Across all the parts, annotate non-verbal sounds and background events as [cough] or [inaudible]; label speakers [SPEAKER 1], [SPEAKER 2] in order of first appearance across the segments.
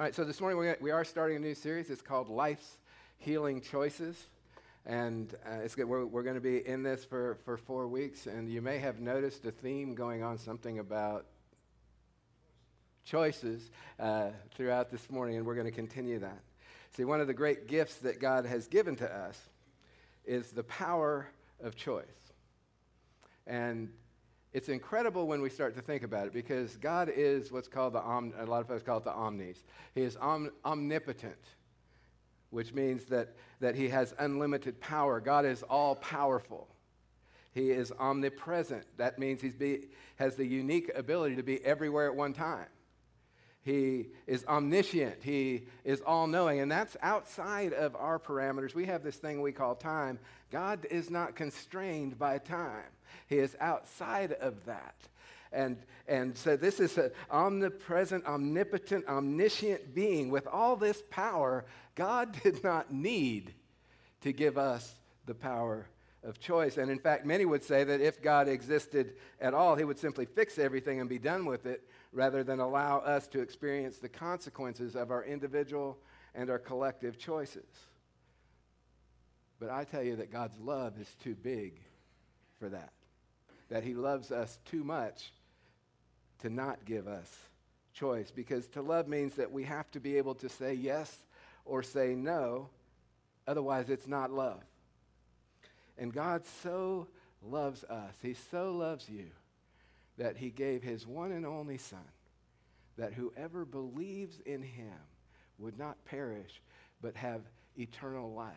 [SPEAKER 1] All right, so this morning we're, we are starting a new series. It's called Life's Healing Choices. And uh, it's good. We're, we're going to be in this for, for four weeks. And you may have noticed a theme going on, something about choices uh, throughout this morning. And we're going to continue that. See, one of the great gifts that God has given to us is the power of choice. And it's incredible when we start to think about it because God is what's called the, om- a lot of folks call it the omnis. He is om- omnipotent, which means that, that he has unlimited power. God is all powerful. He is omnipresent. That means he be, has the unique ability to be everywhere at one time. He is omniscient. He is all knowing. And that's outside of our parameters. We have this thing we call time. God is not constrained by time, He is outside of that. And, and so this is an omnipresent, omnipotent, omniscient being with all this power. God [laughs] did not need to give us the power of choice. And in fact, many would say that if God existed at all, he would simply fix everything and be done with it rather than allow us to experience the consequences of our individual and our collective choices. But I tell you that God's love is too big for that, that he loves us too much to not give us choice, because to love means that we have to be able to say yes or say no, otherwise, it's not love. And God so loves us, He so loves you, that He gave His one and only Son, that whoever believes in Him would not perish, but have eternal life.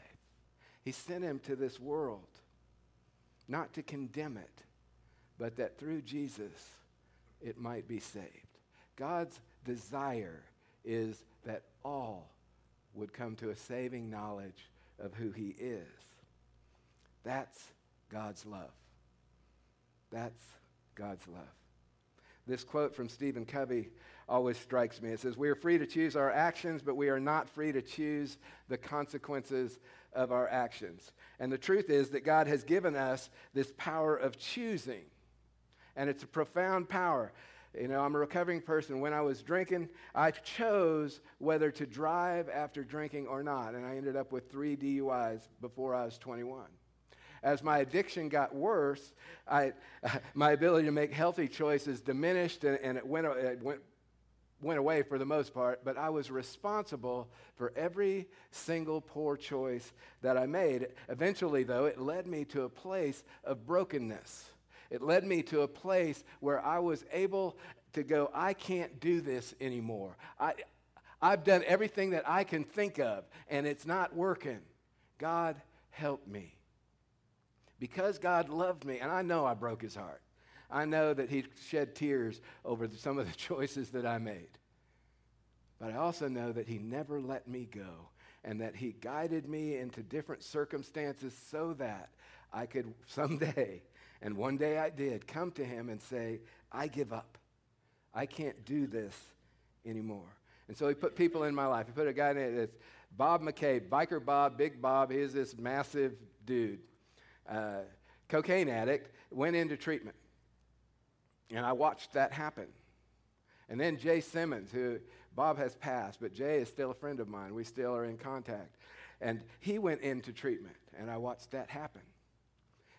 [SPEAKER 1] He sent Him to this world, not to condemn it, but that through Jesus it might be saved. God's desire is that all would come to a saving knowledge of who He is. That's God's love. That's God's love. This quote from Stephen Covey always strikes me. It says, We are free to choose our actions, but we are not free to choose the consequences of our actions. And the truth is that God has given us this power of choosing, and it's a profound power. You know, I'm a recovering person. When I was drinking, I chose whether to drive after drinking or not, and I ended up with three DUIs before I was 21 as my addiction got worse, I, [laughs] my ability to make healthy choices diminished and, and it, went, it went, went away for the most part, but I was responsible for every single poor choice that I made. Eventually, though, it led me to a place of brokenness. It led me to a place where I was able to go, I can't do this anymore. I, I've done everything that I can think of, and it's not working. God, help me because God loved me, and I know I broke his heart. I know that he shed tears over some of the [laughs] choices that I made. But I also know that he never let me go and that he guided me into different circumstances so that I could [laughs] someday, and one day I did, come to him and say, I give up. I can't do this anymore. And so he put people in my life. He put a guy it Bob McCabe, Biker Bob, Big Bob. He's this massive dude uh, cocaine addict, went into treatment. And I watched that happen. And then Jay Simmons, who Bob has passed, but Jay is still a friend of mine. We still are in contact. And he went into treatment, and I watched that happen.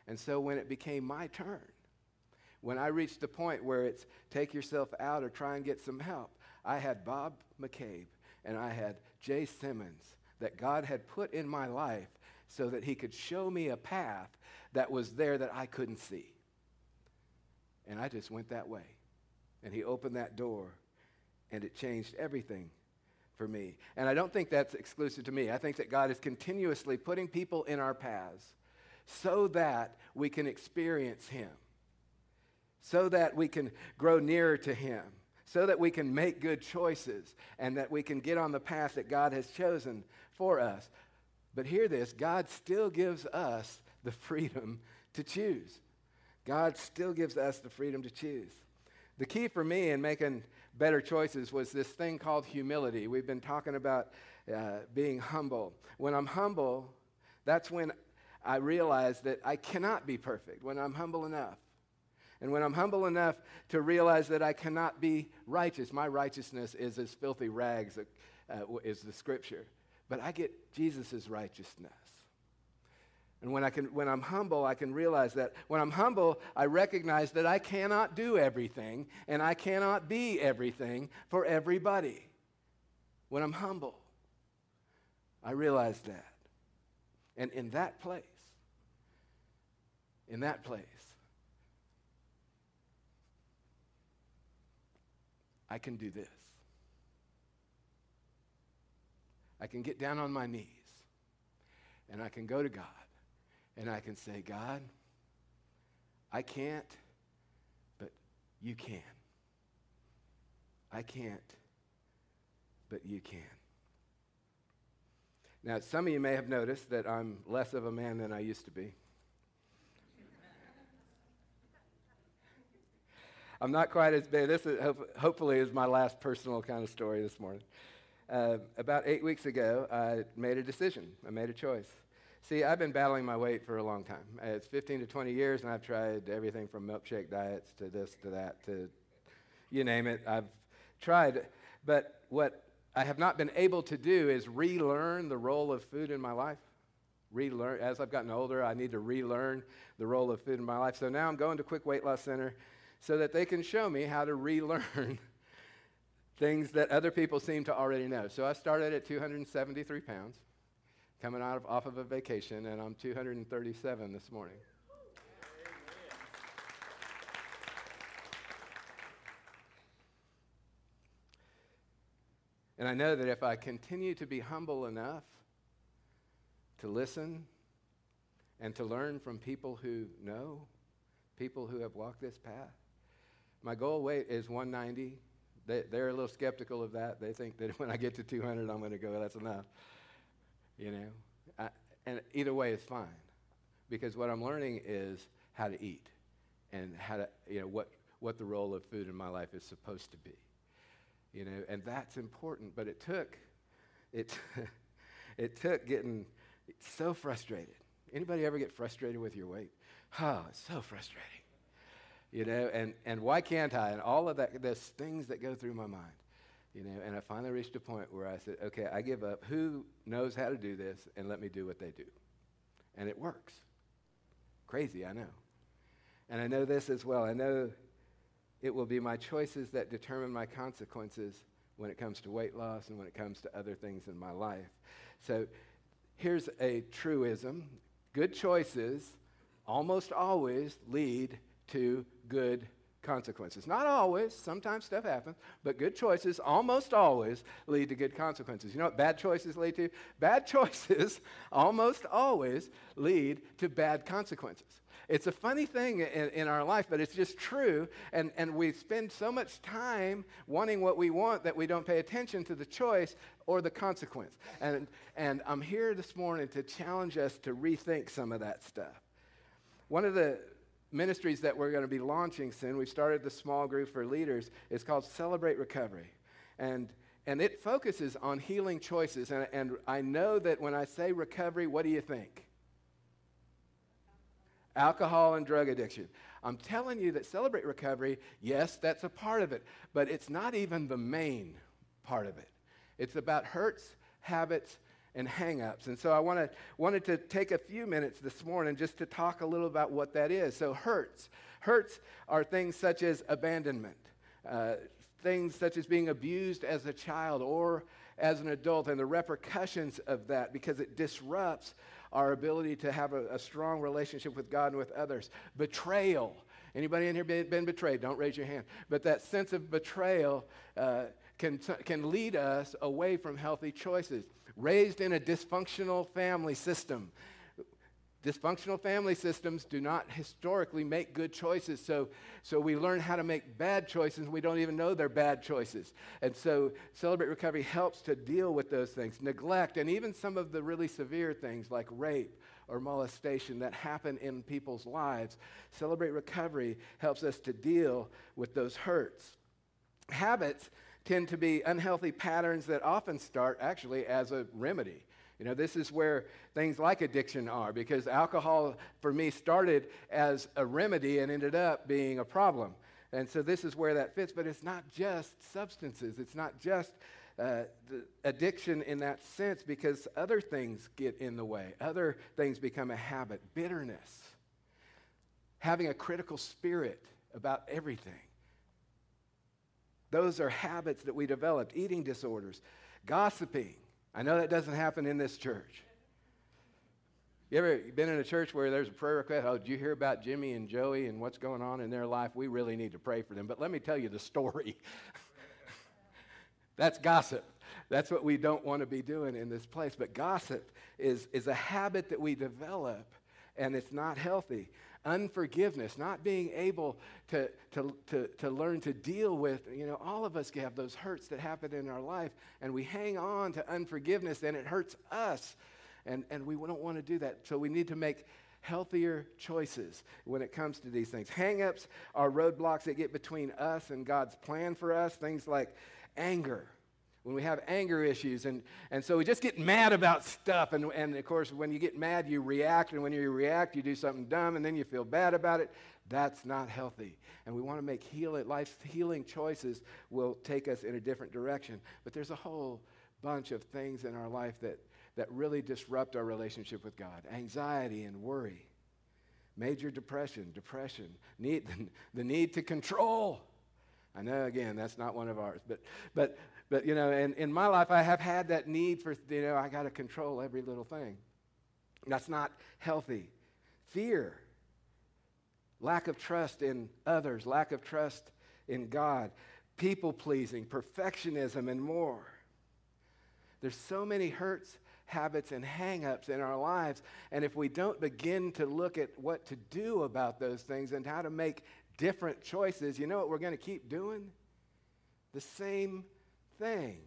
[SPEAKER 1] And so when it became my turn, when I reached the point where it's take yourself out or try and get some help, I had Bob McCabe and I had Jay Simmons that God had put in my life so that he could show me a path that was there that I couldn't see. And I just went that way. And he opened that door, and it changed everything for me. And I don't think that's exclusive to me. I think that God is continuously putting people in our paths so that we can experience him, so that we can grow nearer to him, so that we can make good choices, and that we can get on the path that God has chosen for us. But hear this God still gives us the freedom to choose. God still gives us the freedom to choose. The key for me in making better choices was this thing called humility. We've been talking about uh, being humble. When I'm humble, that's when I realize that I cannot be perfect, when I'm humble enough. And when I'm humble enough to realize that I cannot be righteous, my righteousness is as filthy rags, uh, is the scripture. But I get Jesus' righteousness. And when, I can, when I'm humble, I can realize that. When I'm humble, I recognize that I cannot do everything and I cannot be everything for everybody. When I'm humble, I realize that. And in that place, in that place, I can do this. I can get down on my knees and I can go to God and I can say, God, I can't, but you can. I can't, but you can. Now, some of you may have noticed that I'm less of a man than I used to be. I'm not quite as big. This is, hopefully is my last personal kind of story this morning. Uh, about eight weeks ago, I made a decision. I made a choice. See, I've been battling my weight for a long time. It's 15 to 20 years, and I've tried everything from milkshake diets to this to that to you name it. I've tried. But what I have not been able to do is relearn the role of food in my life. Relearn. As I've gotten older, I need to relearn the role of food in my life. So now I'm going to Quick Weight Loss Center so that they can show me how to [laughs] relearn things that other people seem to already know. So I started at 273 pounds coming out of, off of a vacation, and I'm 237 this morning. And I know that if I continue to be humble enough to listen and to learn from people who know, people who have walked this path, my goal weight is 190. They, they're a little skeptical of that. They think that [laughs] when I get to 200, I'm going to go, that's enough you know. I, and either way is fine because what I'm learning is how to eat and how to, you know, what, what the role of food in my life is supposed to be. You know, and that's important, but it took, it, [laughs] it took getting so frustrated. Anybody ever get frustrated with your weight? Oh, it's so frustrating. You know, and, and why can't I? And all of that, those things that go through my mind. You know, and I finally reached a point where I said, okay, I give up. Who knows how to do this? And let me do what they do. And it works. Crazy, I know. And I know this as well. I know it will be my choices that determine my consequences when it comes to weight loss and when it comes to other things in my life. So here's a truism good choices almost always lead to good consequences. Not always, sometimes stuff happens, but good choices almost always lead to good consequences. You know what bad choices lead to? Bad [laughs] choices almost always lead to bad consequences. It's a funny thing in, in, our life, but it's just true. And, and we spend so much time wanting what we want that we don't pay attention to the choice or the consequence. And, and I'm here this morning to challenge us to rethink some of that stuff. One of the ministries that we're going to be launching soon, We've started the small group for leaders. It's called Celebrate Recovery. And, and it focuses on healing choices. And, and I know that when I say recovery, what do you think? Alcohol and drug addiction. I'm telling you that Celebrate Recovery, yes, that's a part of it, but it's not even the main part of it. It's about hurts, habits, and hangups. And so I wanna, wanted to take a few minutes this morning just to talk a little about what that is. So, hurts. Hurts are things such as abandonment, uh, things such as being abused as a child or as an adult, and the repercussions of that because it disrupts our ability to have a, a strong relationship with God and with others. Betrayal. Anybody in here been, betrayed? Don't raise your hand. But that sense of betrayal uh, can, can lead us away from healthy choices raised in a dysfunctional family system. Dysfunctional family systems do not historically make good choices, so, so we learn how to make bad choices, we don't even know they're bad choices. And so, Celebrate Recovery helps to deal with those things neglect, and even some of the really severe things like rape or molestation that happen in people's lives. Celebrate Recovery helps us to deal with those hurts. Habits tend to be unhealthy patterns that often start actually as a remedy. You know, this is where things like addiction are because alcohol for me started as a remedy and ended up being a problem. And so this is where that fits, but it's not just substances. It's not just uh, addiction in that sense because other things get in the way. Other things become a habit. Bitterness, having a critical spirit about everything. Those are habits that we developed. Eating disorders, gossiping. I know that doesn't happen in this church. You ever been in a church where there's a prayer request? Oh, did you hear about Jimmy and Joey and what's going on in their life? We really need to pray for them. But let me tell you the story. [laughs] That's gossip. That's what we don't want to be doing in this place. But gossip is, is a habit that we develop, and it's not healthy. Unforgiveness, not being able to, to, to, to learn to deal with, you know, all of us have those hurts that happen in our life, and we hang on to unforgiveness, and it hurts us. And, and we don't want to do that. So we need to make healthier choices when it comes to these things. Hangups are roadblocks that get between us and God's plan for us. Things like anger when we have anger issues. And, and so we just get mad about stuff. And, and of course, when you get mad, you react. And when you react, you do something dumb and then you feel bad about it. That's not healthy. And we want to make healing, life's healing choices will take us in a different direction. But there's a whole bunch of things in our life that, that really disrupt our relationship with God anxiety and worry, major depression, depression, need, [laughs] the need to control I know, again, that's not one of ours. But, but, but you know, in, in my life, I have had that need for, you know, I got to control every little thing. That's not healthy. Fear, lack of trust in others, lack of trust in God, people pleasing, perfectionism, and more. There's so many hurts, habits, and hangups in our lives. And if we don't begin to look at what to do about those things and how to make different choices, you know what we're going to keep doing? The same thing.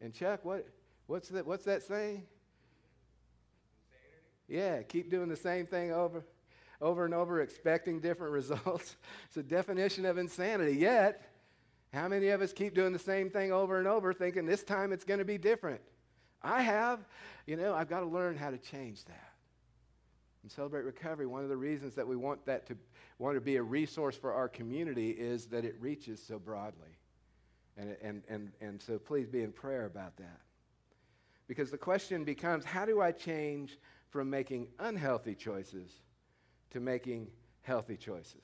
[SPEAKER 1] And Chuck, what, what's, that, what's that saying? Yeah, keep doing the same thing over, over and over, expecting different [laughs] results. it's a definition of insanity. Yet, how many of us keep doing the same thing over and over, thinking this time it's going to be different? I have. You know, I've got to learn how to change that. And Celebrate Recovery, one of the reasons that we want that to want to be a resource for our community is that it reaches so broadly. And, and, and, and so please be in prayer about that. Because the question becomes how do I change from making unhealthy choices to making healthy choices?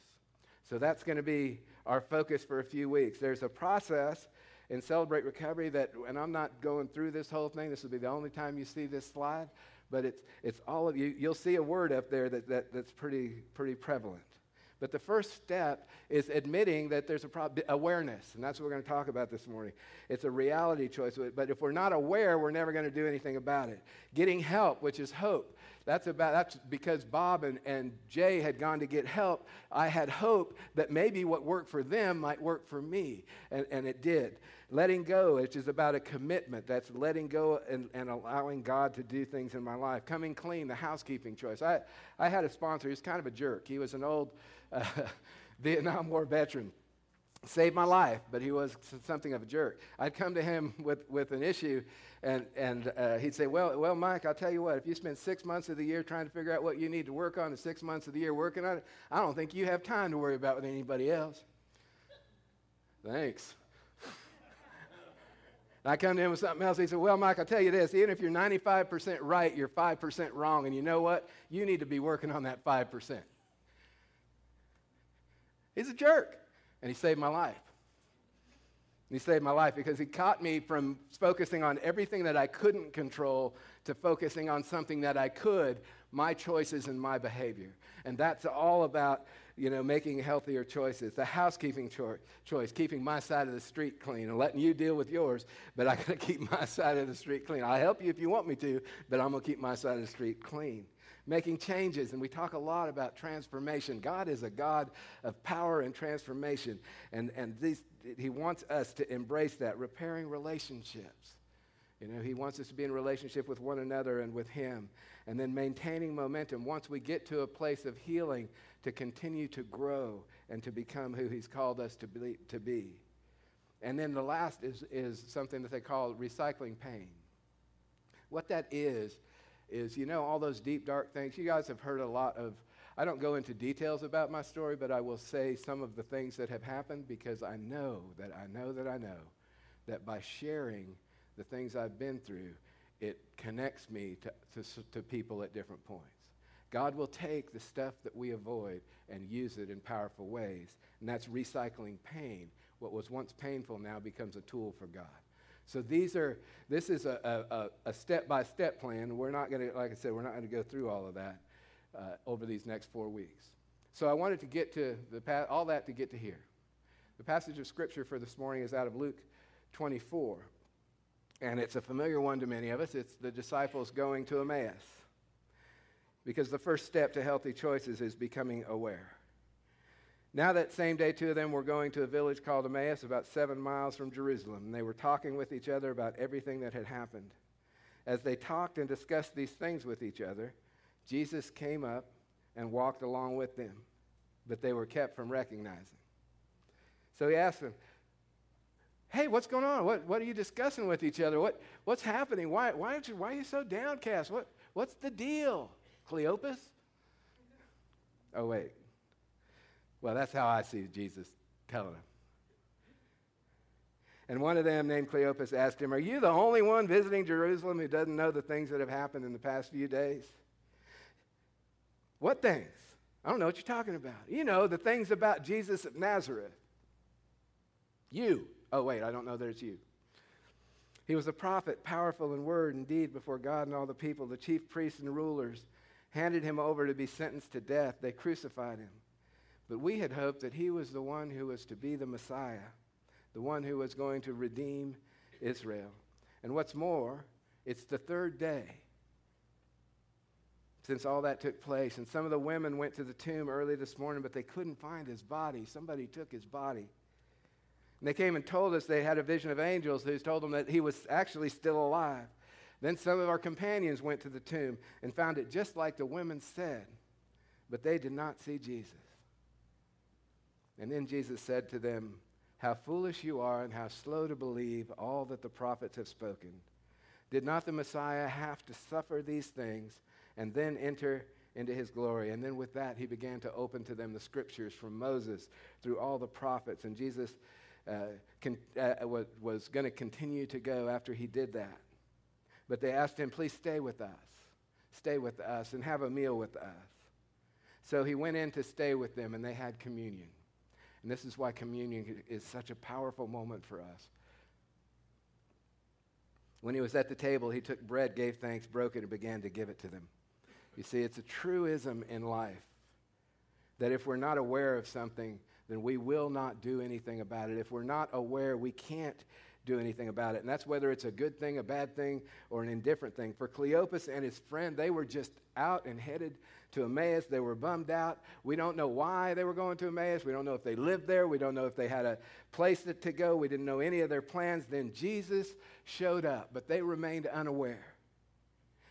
[SPEAKER 1] So that's going to be our focus for a few weeks. There's a process in Celebrate Recovery that, and I'm not going through this whole thing, this will be the only time you see this slide, but it's, it's all of you. You'll see a word up there that, that, that's pretty, pretty prevalent. But the first step is admitting that there's a problem, awareness, and that's what we're going to talk about this morning. It's a reality choice, but if we're not aware, we're never going to do anything about it. Getting help, which is hope. That's about that's because Bob and, and Jay had gone to get help. I had hope that maybe what worked for them might work for me, and, and it did. Letting go, which is about a commitment. That's letting go and, and allowing God to do things in my life. Coming clean, the housekeeping choice. I, I had a sponsor, he was kind of a jerk. He was an old uh, [laughs] Vietnam War veteran. Saved my life, but he was something of a jerk. I'd come to him [laughs] with, with an issue, and, and uh, he'd say, well, well, Mike, I'll tell you what, if you spend six months of the year trying to figure out what you need to work on and six months of the year working on it, I don't think you have time to worry about with anybody else. Thanks. [laughs] I come to him with something else. He said, Well, Mike, I'll tell you this even if you're 95% right, you're 5% wrong. And you know what? You need to be working on that 5%. He's a jerk. And he saved my life. He saved my life because he caught me from focusing on everything that I couldn't control to focusing on something that I could, my choices and my behavior. And that's all about, you know, making healthier choices. The housekeeping cho- choice, keeping my side of the street clean and letting you deal with yours, but I got to [laughs] keep my side of the street clean. I'll help you if you want me to, but I'm going to keep my side of the street clean making changes. And we talk a lot about transformation. God is a God of power and transformation. And, and these, He wants us to embrace that, repairing relationships. You know, He wants us to be in relationship with one another and with Him. And then maintaining momentum once we get to a place of healing to continue to grow and to become who He's called us to be. To be. And then the last is, is something that they call recycling pain. What that is, is, you know, all those deep, dark things. You guys have heard a lot of, I don't go into details about my story, but I will say some of the things that have happened because I know that I know that I know that by sharing the things I've been through, it connects me to, to, to people at different points. God will take the stuff that we avoid and use it in powerful ways. And that's recycling pain. What was once painful now becomes a tool for God. So these are, this is a, a, a step-by-step plan. We're not going to, like I said, we're not going to go through all of that uh, over these next four weeks. So I wanted to get to the, all that to get to here. The passage of scripture for this morning is out of Luke 24. And it's a familiar one to many of us. It's the disciples going to Emmaus. Because the first step to healthy choices is becoming aware. Now, that same day, two of them were going to a village called Emmaus, about seven miles from Jerusalem, and they were talking with each other about everything that had happened. As they talked and discussed these things with each other, Jesus came up and walked along with them, but they were kept from recognizing. So he asked them, Hey, what's going on? What, what are you discussing with each other? What, what's happening? Why, why, you, why are you so downcast? What, what's the deal? Cleopas? Oh, wait. Well, that's how I see Jesus telling him. And one of them, named Cleopas, asked him, Are you the only one visiting Jerusalem who doesn't know the things that have happened in the past few days? What things? I don't know what you're talking about. You know, the things about Jesus of Nazareth. You. Oh, wait, I don't know that it's you. He was a prophet, powerful in word and deed before God and all the people. The chief priests and rulers handed him over to be sentenced to death. They crucified him. But we had hoped that he was the one who was to be the Messiah, the one who was going to redeem Israel. And what's more, it's the third day since all that took place. And some of the women went to the tomb early this morning, but they couldn't find his body. Somebody took his body. And they came and told us they had a vision of angels who told them that he was actually still alive. Then some of our companions went to the tomb and found it just like the women said, but they did not see Jesus. And then Jesus said to them, How foolish you are, and how slow to believe all that the prophets have spoken. Did not the Messiah have to suffer these things and then enter into his glory? And then with that, he began to open to them the scriptures from Moses through all the prophets. And Jesus uh, con- uh, was, was going to continue to go after he did that. But they asked him, Please stay with us. Stay with us and have a meal with us. So he went in to stay with them, and they had communion. And this is why communion is such a powerful moment for us. When he was at the table, he took bread, gave thanks, broke it, and began to give it to them. You see, it's a truism in life that if we're not aware of something, then we will not do anything about it. If we're not aware, we can't do anything about it. And that's whether it's a good thing, a bad thing, or an indifferent thing. For Cleopas and his friend, they were just out and headed to Emmaus. They were bummed out. We don't know why they were going to Emmaus. We don't know if they lived there. We don't know if they had a place to go. We didn't know any of their plans. Then Jesus showed up, but they remained unaware.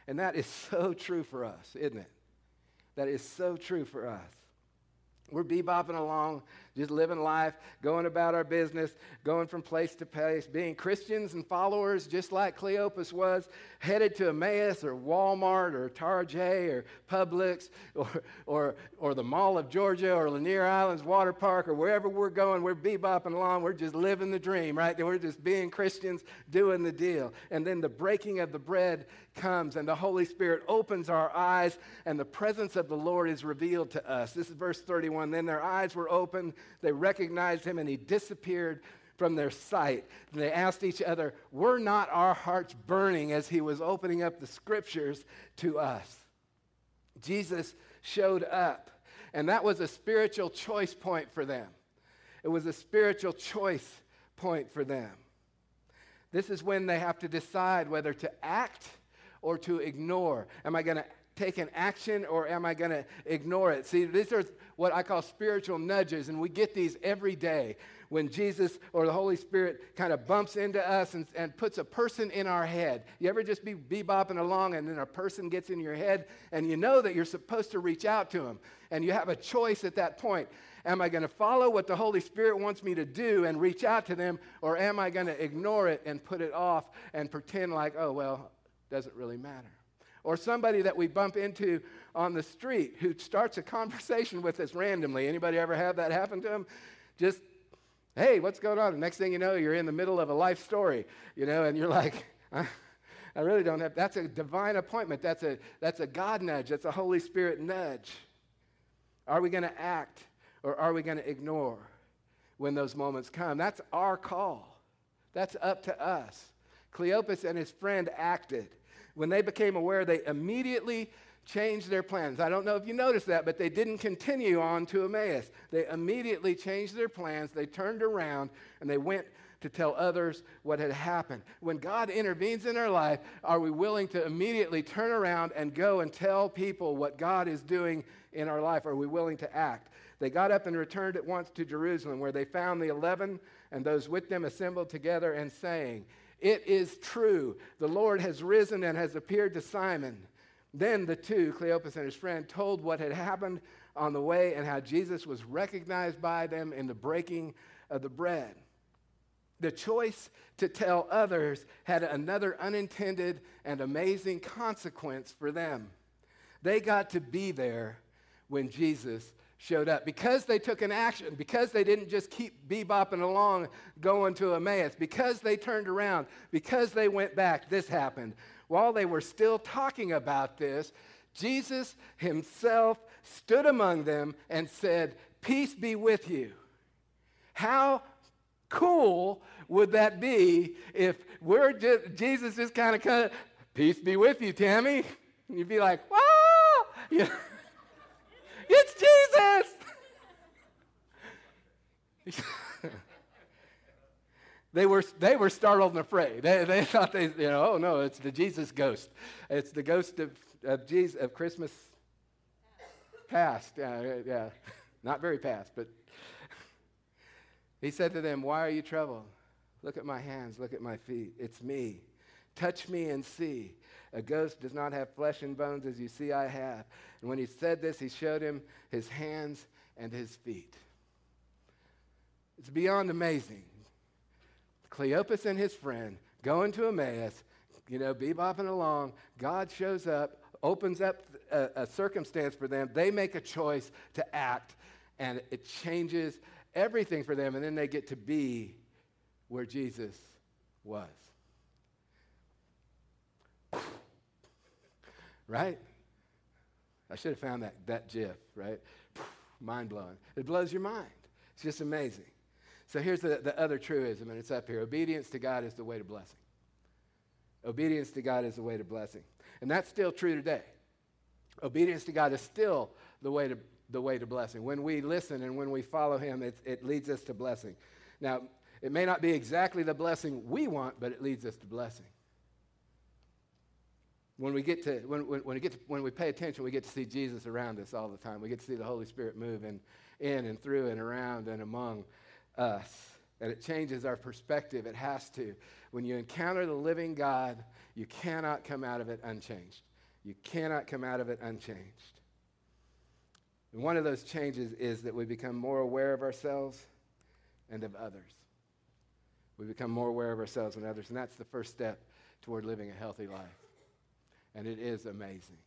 [SPEAKER 1] And that is [laughs] so true for us, isn't it? That is so true for us. We're bebopping along, just living life, going about our business, going from place to place, being Christians and followers, just like Cleopas was, headed to Emmaus or Walmart or Tarjay or Publix or, or, or the Mall of Georgia or Lanier Islands Water Park or wherever we're going. We're bebopping along. We're just living the dream, right? We're just being Christians, doing the deal. And then the breaking of the bread comes and the Holy Spirit opens our eyes and the presence of the Lord is revealed to us. This is verse 31. Then their eyes were opened, they recognized him, and he disappeared from their sight. And they asked each other, Were not our hearts burning as he was opening up the scriptures to us? Jesus showed up, and that was a spiritual choice point for them. It was a spiritual choice point for them. This is when they have to decide whether to act or to ignore? Am I going to take an action or am I going to ignore it? See, these are what I call spiritual nudges, and we get these every day when Jesus or the Holy Spirit kind of bumps into us and, and puts a person in our head. You ever just be bebopping along and then a person gets in your head and you know that you're supposed to reach out to them and you have a choice at that point. Am I going to follow what the Holy Spirit wants me to do and reach out to them or am I going to ignore it and put it off and pretend like, oh, well, Doesn't really matter. Or somebody that we bump into on the street who starts a conversation with us randomly. Anybody ever have that happen to them? Just, hey, what's going on? The next thing you know, you're in the middle of a life story, you know, and you're like, [laughs] I really don't have, that's a divine appointment. That's a, that's a God nudge. That's a Holy Spirit nudge. Are we going to act or are we going to ignore when those moments come? That's our call. That's up to us. Cleopas and his friend acted. When they became aware, they immediately changed their plans. I don't know if you noticed that, but they didn't continue on to Emmaus. They immediately changed their plans. They turned around and they went to tell others what had happened. When God intervenes in our life, are we willing to immediately turn around and go and tell people what God is doing in our life? Are we willing to act? They got up and returned at once to Jerusalem, where they found the eleven and those with them assembled together and saying, It is true, the Lord has risen and has appeared to Simon. Then the two, Cleopas and his friend, told what had happened on the way and how Jesus was recognized by them in the breaking of the bread. The choice to tell others had another unintended and amazing consequence for them. They got to be there when Jesus showed up. Because they took an action, because they didn't just keep bebopping along going to Emmaus, because they turned around, because they went back, this happened. While they were still talking about this, Jesus himself stood among them and said, Peace be with you. How cool would that be if we're just, Jesus just kind of kind of, peace be with you, Tammy. And you'd be like, wow, [laughs] you it's Jesus. [laughs] they were, they were startled and afraid. They, they [laughs] thought they, you know, oh no, it's the Jesus ghost. It's the ghost of, of Jesus, of Christmas past. Yeah, yeah. [laughs] Not very past, but he said to them, Why are you troubled? Look at my hands, look at my feet. It's me. Touch me and see. A ghost does not have flesh and bones as you see I have. And when he said this, he showed him his hands and his feet. It's beyond amazing. Cleopas and his friend going to Emmaus, you know, bebopping along. God shows up, opens up a, a circumstance for them. They make a choice to act, and it changes everything for them. And then they get to be where Jesus was. right? I should have found that, that GIF, right? mind blowing. It blows your mind. It's just amazing. So here's the, the other truism, and it's up here obedience to God is the way to blessing. Obedience to God is the way to blessing. And that's still true today. Obedience to God is still the way to, the way to blessing. When we listen and when we follow Him, it, it leads us to blessing. Now, it may not be exactly the blessing we want, but it leads us to blessing. When we get to when, when, when, we get to, when we pay attention, we get to see Jesus around us all the time. We get to see the Holy Spirit move in, in and through and around and among us. And it changes our perspective. It has to. When you encounter the living God, you cannot come out of it unchanged. You cannot come out of it unchanged. And one of those changes is that we become more aware of ourselves and of others. We become more aware of ourselves and others, and that's the first step toward living a healthy life and it is amazing.